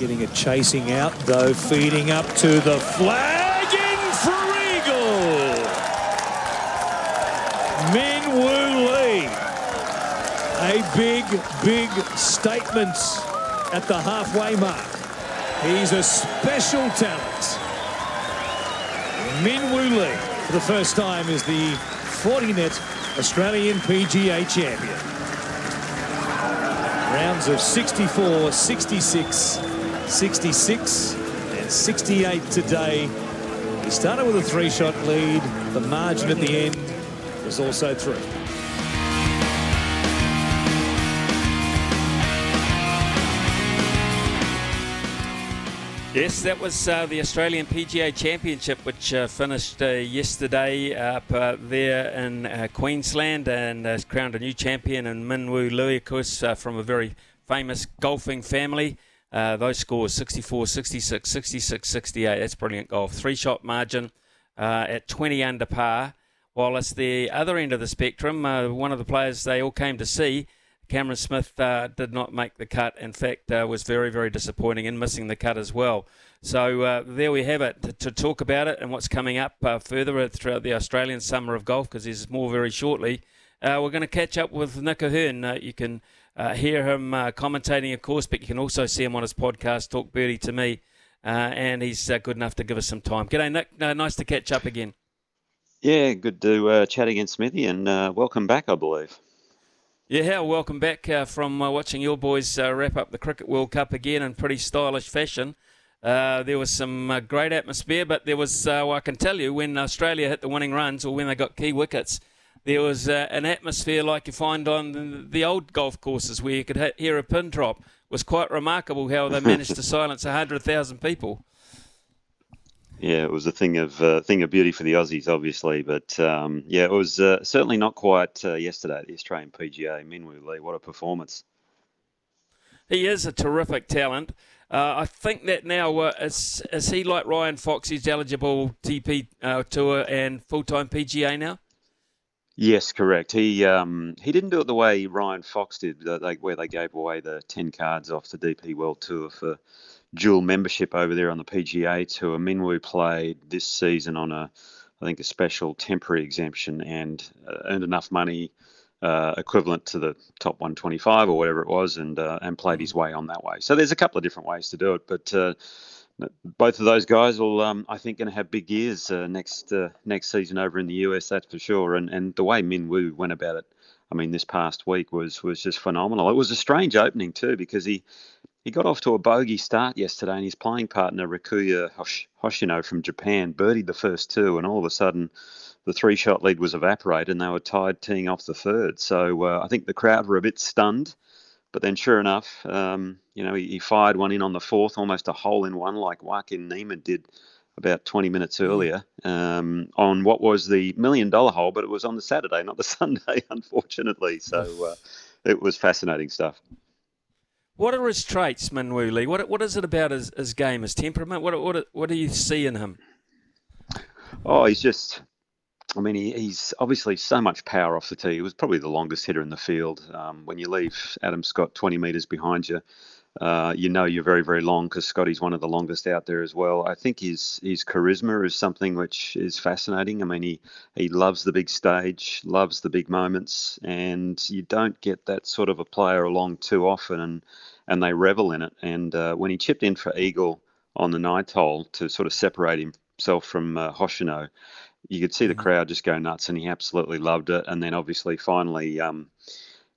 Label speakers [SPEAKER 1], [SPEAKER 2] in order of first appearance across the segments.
[SPEAKER 1] Getting a chasing out, though, feeding up to the flag in for Eagle. Min Woo Lee. A big, big statement at the halfway mark. He's a special talent. Min Woo Lee, for the first time, is the 40-net Australian PGA champion. Rounds of 64, 66, 66 and 68 today. He started with a three-shot lead. The margin at the end was also three.
[SPEAKER 2] Yes, that was uh, the Australian PGA Championship, which uh, finished uh, yesterday up uh, there in uh, Queensland and crowned a new champion in Min Woo of course, uh, from a very famous golfing family. Those scores 64, 66, 66, 68. That's brilliant golf. Three shot margin at 20 under par. While it's the other end of the spectrum, one of the players they all came to see. Cameron Smith uh, did not make the cut. In fact, uh, was very, very disappointing in missing the cut as well. So uh, there we have it to, to, talk about it and what's coming up uh, further throughout the Australian summer of golf because there's more very shortly. Uh, we're going to catch up with Nick O'Hern. Uh, you can hear him commentating, of course, but you can also see him on his podcast, Talk Birdie to Me, and he's good enough to give us some time. G'day, Nick. nice to catch up again.
[SPEAKER 3] Yeah, good to chat again, Smithy, and welcome back, I believe.
[SPEAKER 2] Yeah, welcome back uh, from uh, watching your boys uh, wrap up the Cricket World Cup again in pretty stylish fashion. Uh, there was some uh, great atmosphere, but there was, uh, well, I can tell you, when Australia hit the winning runs or when they got key wickets, there was an atmosphere like you find on the, the old golf courses where you could hit, hear a pin drop. It was quite remarkable how they managed to silence 100,000 people.
[SPEAKER 3] Yeah, it was a thing of uh, thing of beauty for the Aussies, obviously. But um, yeah, it was uh, certainly not quite uh, yesterday. The Australian PGA, Min Woo Lee, what a performance!
[SPEAKER 2] He is a terrific talent. Uh, I think that now uh, is is he like Ryan Fox? He's eligible TP uh, tour and full time PGA now.
[SPEAKER 3] Yes, correct. He um, he didn't do it the way Ryan Fox did, where they gave away the ten cards off the DP World Tour for dual membership over there on the PGA Tour. Min Woo played this season on a, I think, a special temporary exemption and uh, earned enough money uh, equivalent to the top 125 or whatever it was, and uh, and played his way on that way. So there's a couple of different ways to do it, but. Uh, both of those guys will, um, I think, going to have big years uh, next uh, next season over in the US. That's for sure. And and the way Min Woo went about it, I mean, this past week was was just phenomenal. It was a strange opening too because he he got off to a bogey start yesterday, and his playing partner Rikuya Hosh- Hoshino from Japan birdied the first two, and all of a sudden, the three-shot lead was evaporated, and they were tied teeing off the third. So uh, I think the crowd were a bit stunned, but then sure enough, um, you know, he, he, fired one in on the fourth, almost a hole in one, like Joaquin Niemann did about 20 minutes hmm. earlier um, on what was the million-dollar hole, but it was on the Saturday, not the Sunday, unfortunately. So uh, it was fascinating stuff.
[SPEAKER 2] What are his traits, Min Woo Lee? What what is it about his, his game, his temperament? What what what do you see in him?
[SPEAKER 3] Oh, he's just. I mean, he, he's obviously so much power off the tee. He was probably the longest hitter in the field. Um, when you leave Adam Scott 20 metres behind you, uh, you know you're very very long because Scotty's one of the longest out there as well. I think his his charisma is something which is fascinating. I mean he he loves the big stage, loves the big moments, and you don't get that sort of a player along too often, and and they revel in it. And uh, when he chipped in for eagle on the ninth hole to sort of separate himself from uh, Hoshino, you could see the mm-hmm. crowd just go nuts, and he absolutely loved it. And then obviously finally. Um,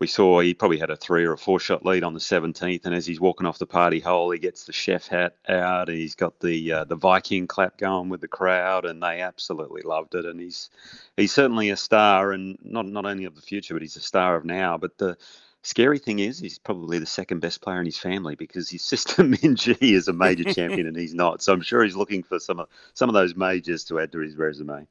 [SPEAKER 3] we saw he probably had a three or a four shot lead on the 17th, and as he's walking off the party hole, he gets the chef hat out. and He's got the uh, the Viking clap going with the crowd, and they absolutely loved it. And he's he's certainly a star, and not not only of the future, but he's a star of now. But the scary thing is, he's probably the second best player in his family because his sister Minjee is a major champion, and he's not. So I'm sure he's looking for some of some of those majors to add to his resume.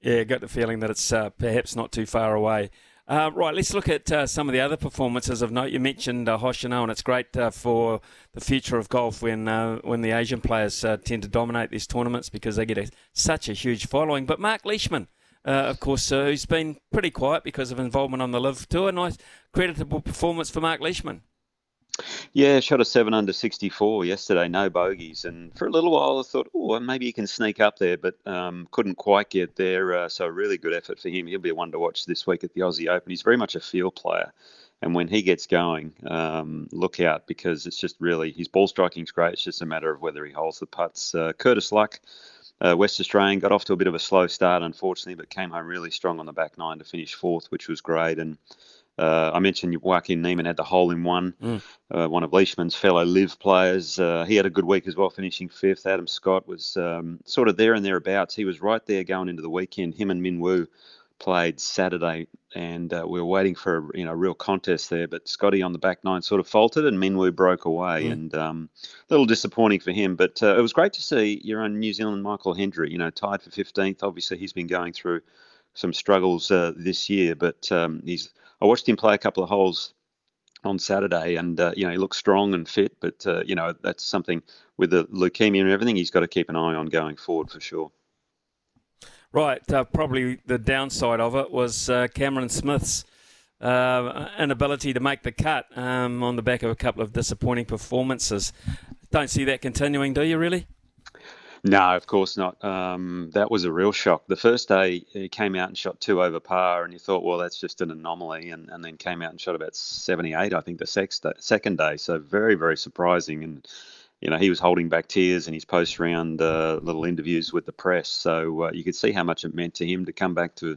[SPEAKER 2] Yeah, got the feeling that it's uh, perhaps not too far away. Uh, right, let's look at uh, some of the other performances of note. You mentioned uh, Hoshino, and it's great uh, for the future of golf when uh, when the Asian players uh, tend to dominate these tournaments because they get a, such a huge following. But Mark Leishman, uh, of course, who's been pretty quiet because of involvement on the LIV Tour, nice creditable performance for Mark Leishman.
[SPEAKER 3] Yeah, shot a seven under 64 yesterday, no bogeys. And for a little while, I thought, oh, maybe he can sneak up there, but um, couldn't quite get there. Uh, so, really good effort for him. He'll be one to watch this week at the Aussie Open. He's very much a field player. And when he gets going, um, look out because it's just really, his ball striking's great. It's just a matter of whether he holds the putts. Uh, Curtis Luck, uh, West Australian, got off to a bit of a slow start, unfortunately, but came home really strong on the back nine to finish fourth, which was great. And uh, I mentioned Joaquin Niemann had the hole in one, mm. uh, one of Leishman's fellow LIV players. Uh, he had a good week as well, finishing fifth. Adam Scott was um, sort of there and thereabouts. He was right there going into the weekend. Him and Min Woo played Saturday, and uh, we were waiting for a you know real contest there. But Scotty on the back nine sort of faltered, and Min Woo broke away, mm. and um, a little disappointing for him. But uh, it was great to see your own New Zealand Michael Hendry, you know, tied for 15th. Obviously, he's been going through some struggles uh, this year, but um, he's I watched him play a couple of holes on Saturday, and uh, you know he looks strong and fit. But uh, you know that's something with the leukemia and everything he's got to keep an eye on going forward for sure.
[SPEAKER 2] Right, uh, probably the downside of it was uh, Cameron Smith's uh, inability to make the cut um, on the back of a couple of disappointing performances. Don't see that continuing, do you? Really?
[SPEAKER 3] No, of course not. Um, that was a real shock. The first day he came out and shot two over par, and you thought, well, that's just an anomaly, and, and then came out and shot about 78, I think, the sex, second day. So very, very surprising. And, you know, he was holding back tears in his post round uh, little interviews with the press. So uh, you could see how much it meant to him to come back to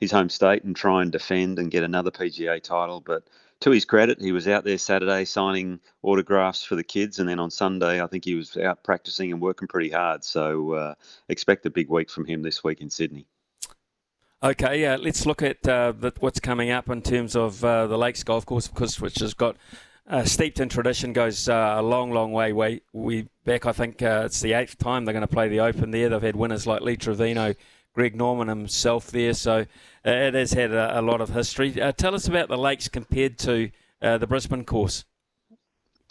[SPEAKER 3] his home state and try and defend and get another PGA title. But to his credit, he was out there Saturday signing autographs for the kids, and then on Sunday, I think he was out practicing and working pretty hard. So uh, expect a big week from him this week in Sydney.
[SPEAKER 2] Okay, uh, let's look at uh, the, what's coming up in terms of uh, the Lakes Golf Course, of course, which has got uh, steeped in tradition, goes uh, a long, long way, way we back. I think it's the eighth time they're going to play the Open there. They've had winners like Lee Trevino Greg Norman himself there. So uh, it has had a, a lot of history. Uh, tell us about the Lakes compared to uh, the Brisbane course.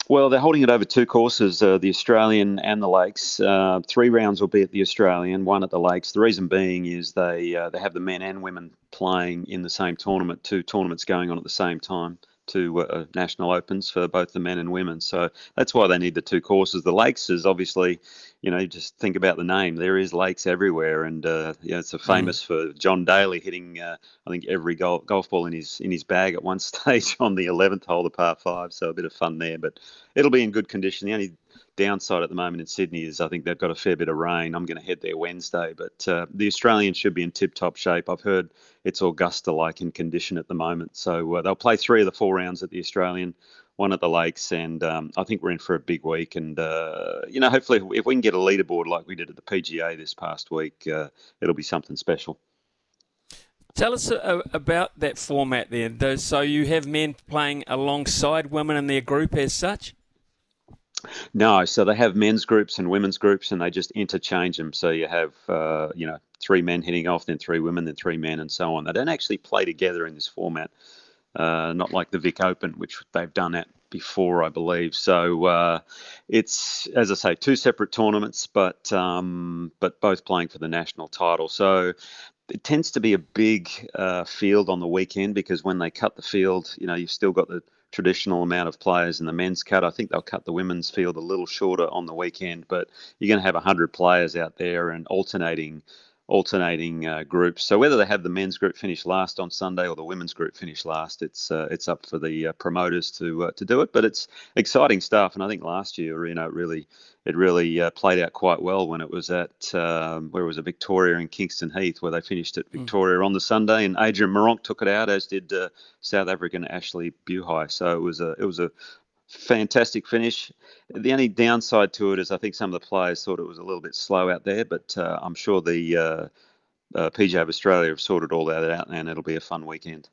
[SPEAKER 3] Well, they're holding it over two courses, uh, the Australian and the Lakes. Uh, three rounds will be at the Australian, one at the Lakes. The reason being is they uh, they have the men and women playing in the same tournament, two tournaments going on at the same time to uh, national opens for both the men and women. So that's why they need the two courses. The lakes is obviously, you know, just think about the name. There is lakes everywhere, and uh, yeah, it's a mm. famous mm. for John Daly hitting, uh, I think, every golf, golf ball in his in his bag at one stage on the 11th hole, the par five. So a bit of fun there, but it'll be in good condition. The only downside at the moment in Sydney is I think they've got a fair bit of rain. I'm going to head there Wednesday, but uh, the Australians should be in tip-top shape. I've heard it's Augusta-like in condition at the moment, so uh, they'll play three of the four rounds at the Australian, one at the Lakes, and um, I think we're in for a big week. And uh, you know, hopefully, if we can get a leaderboard like we did at the PGA this past week, uh, it'll be something special.
[SPEAKER 2] Tell us uh, about that format then. So you have men playing alongside women in their group as such?
[SPEAKER 3] No, so they have men's groups and women's groups, and they just interchange them. So you have, uh, you know, three men hitting off, then three women, then three men, and so on. They don't actually play together in this format, uh, not like the Vic Open, which they've done at before, I believe. So uh, it's, as I say, two separate tournaments, but um, but both playing for the national title. So it tends to be a big uh, field on the weekend because when they cut the field, you know, you've still got the traditional amount of players in the men's cut. I think they'll cut the women's field a little shorter on the weekend, but you're going to have 100 players out there and alternating alternating uh, groups. So whether they have the men's group finish last on Sunday or the women's group finish last, it's uh, it's up for the uh, promoters to uh, to do it. But it's exciting stuff, and I think last year, you know, it really it really uh, played out quite well when it was at um, where was it Victoria and Kingston Heath, where they finished at hmm. Victoria mm. on the Sunday, and Adrian Meronk took it out, as did uh, South African Ashley Buhai. So it was a it was a fantastic finish. The only downside to it is I think some of the players thought it was a little bit slow out there, but uh, I'm sure the uh, uh, PGA of Australia have sorted all that out and it'll be a fun weekend.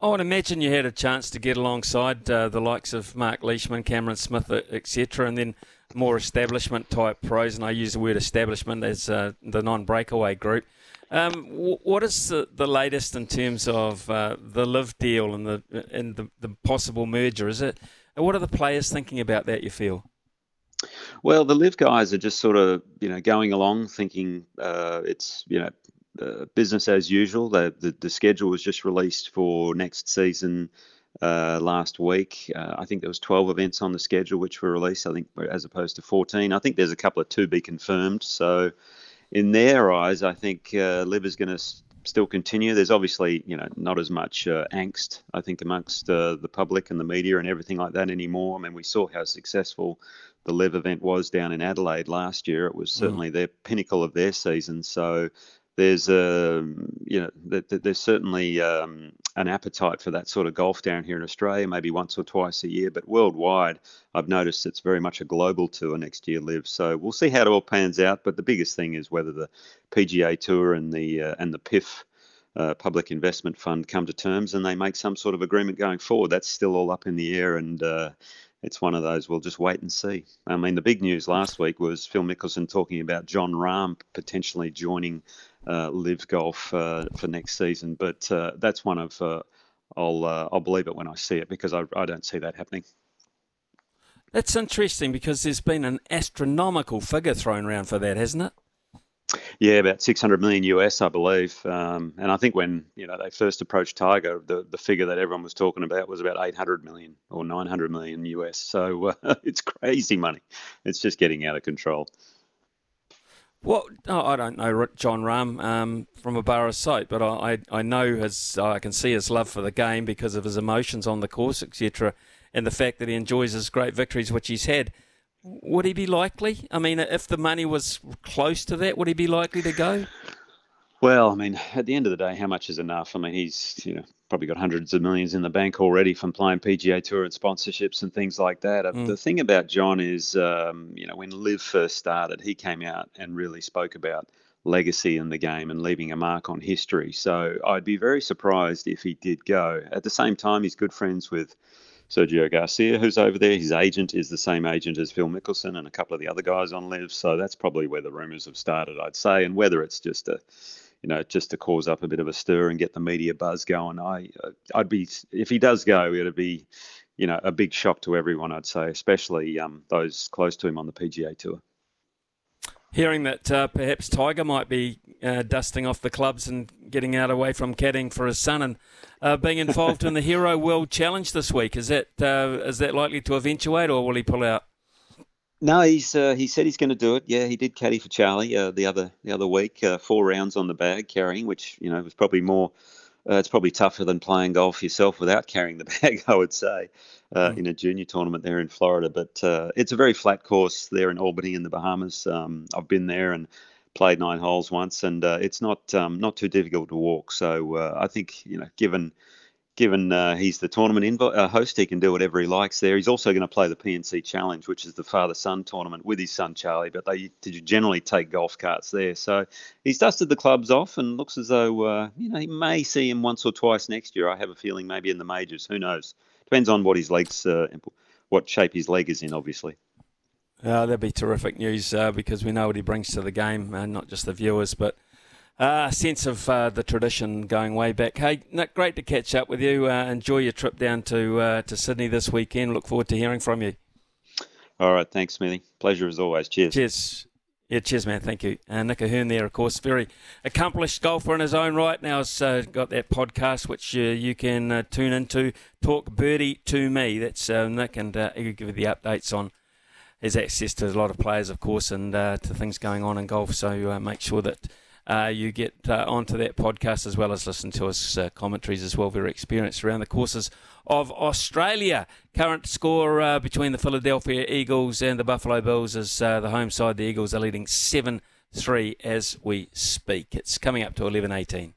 [SPEAKER 2] I would imagine you had a chance to get alongside uh, the likes of Mark Leishman, Cameron Smith, etc., and then more establishment type pros, and I use the word establishment as uh, the non-breakaway group. Um, what is the, the, latest in terms of uh, the LIV deal and the and the, the, possible merger? Is it? What are the players thinking about that? You feel?
[SPEAKER 3] Well, the LIV guys are just sort of you know going along, thinking uh, it's you know uh, business as usual. The, the, the schedule was just released for next season uh, last week. Uh, I think there was 12 events on the schedule which were released. I think as opposed to 14. I think there's a couple of to be confirmed. So in their eyes, I think uh, LIV is going to s- still continue. There's obviously, you know, not as much uh, angst, I think, amongst uh, the public and the media and everything like that anymore. I mean, we saw how successful the LIV event was down in Adelaide last year. It was mm. certainly mm. their pinnacle of their season. So there's a you know there's certainly um, an appetite for that sort of golf down here in Australia, maybe once or twice a year, but worldwide, I've noticed it's very much a global tour next year. LIV, so we'll see how it all pans out. But the biggest thing is whether the PGA Tour and the uh, and the PIF. Uh, public investment fund come to terms and they make some sort of agreement going forward. That's still all up in the air, and uh, it's one of those we'll just wait and see. I mean, the big news last week was Phil Mickelson talking about Jon Rahm potentially joining uh, LIV Golf uh, for next season. But uh, that's one of uh, I'll uh, I'll believe it when I see it because I, I don't see that happening.
[SPEAKER 2] That's interesting because there's been an astronomical figure thrown around for that, hasn't it?
[SPEAKER 3] Yeah, about 600 million US, I believe. Um, and I think when you know they first approached Tiger, the, the figure that everyone was talking about was about 800 million or 900 million US. So uh, it's crazy money. It's just getting out of control.
[SPEAKER 2] Well, oh, I don't know Jon Rahm um, from a Burrows site, but I, I know his I can see his love for the game because of his emotions on the course, etc., and the fact that he enjoys his great victories which he's had. Would he be likely? I mean, if the money was close to that, would he be likely to go?
[SPEAKER 3] Well, I mean, at the end of the day, how much is enough? I mean, he's you know probably got hundreds of millions in the bank already from playing PGA Tour and sponsorships and things like that. Uh, mm. The thing about Jon is, um, you know, when LIV first started, he came out and really spoke about legacy in the game and leaving a mark on history. So I'd be very surprised if he did go. At the same time, he's good friends with Sergio Garcia, who's over there. His agent is the same agent as Phil Mickelson and a couple of the other guys on LIV. So that's probably where the rumours have started, I'd say. And whether it's just a you know, just to cause up a bit of a stir and get the media buzz going. I, I'd be if he does go, it'd be, you know, a big shock to everyone. I'd say, especially um, those close to him on the PGA Tour.
[SPEAKER 2] Hearing that uh, perhaps Tiger might be uh, dusting off the clubs and getting out away from caddying for his son and uh, being involved in the Hero World Challenge this week, is that uh, is that likely to eventuate, or will he pull out?
[SPEAKER 3] No, he's uh, he said he's going to do it. Yeah, he did caddy for Charlie uh, the other the other week, uh, four rounds on the bag carrying, which you know was probably more. Uh, it's probably tougher than playing golf yourself without carrying the bag, I would say, mm. in a junior tournament there in Florida. But uh, it's a very flat course there in Albany in the Bahamas. Um, I've been there and played nine holes once, and uh, it's not um, not too difficult to walk. So I think you know, given given uh, he's the tournament invo- uh, host, he can do whatever he likes there. He's also going to play the PNC Challenge, which is the father-son tournament with his son Charlie. But they generally take golf carts there, so he's dusted the clubs off and looks as though uh, you know he may see him once or twice next year. I have a feeling maybe in the majors. Who knows? Depends on what his legs, uh, what shape his leg is in, obviously.
[SPEAKER 2] Uh, that'd be terrific news uh, because we know what he brings to the game, not just the viewers, but uh, sense of uh, the tradition going way back. Hey, Nick, great to catch up with you. Uh, enjoy your trip down to uh, to Sydney this weekend. Look forward to hearing from you.
[SPEAKER 3] All right, thanks, Smithy. Pleasure as always. Cheers.
[SPEAKER 2] Cheers. Yeah, cheers, man. Thank you. Uh, Nick O'Hern there, of course, very accomplished golfer in his own right. Now he's uh, got that podcast which uh, you can uh, tune into, Talk Birdie to Me. That's uh, Nick, and uh, he'll give you the updates on his access to a lot of players, of course, and uh, to things going on in golf. So uh, make sure that uh, you get uh, onto that podcast as well as listen to us uh, commentaries as well. Very experienced around the courses of Australia. Current score uh, between the Philadelphia Eagles and the Buffalo Bills is uh, the home side. The Eagles are leading 7 3 as we speak. It's coming up to 11 18.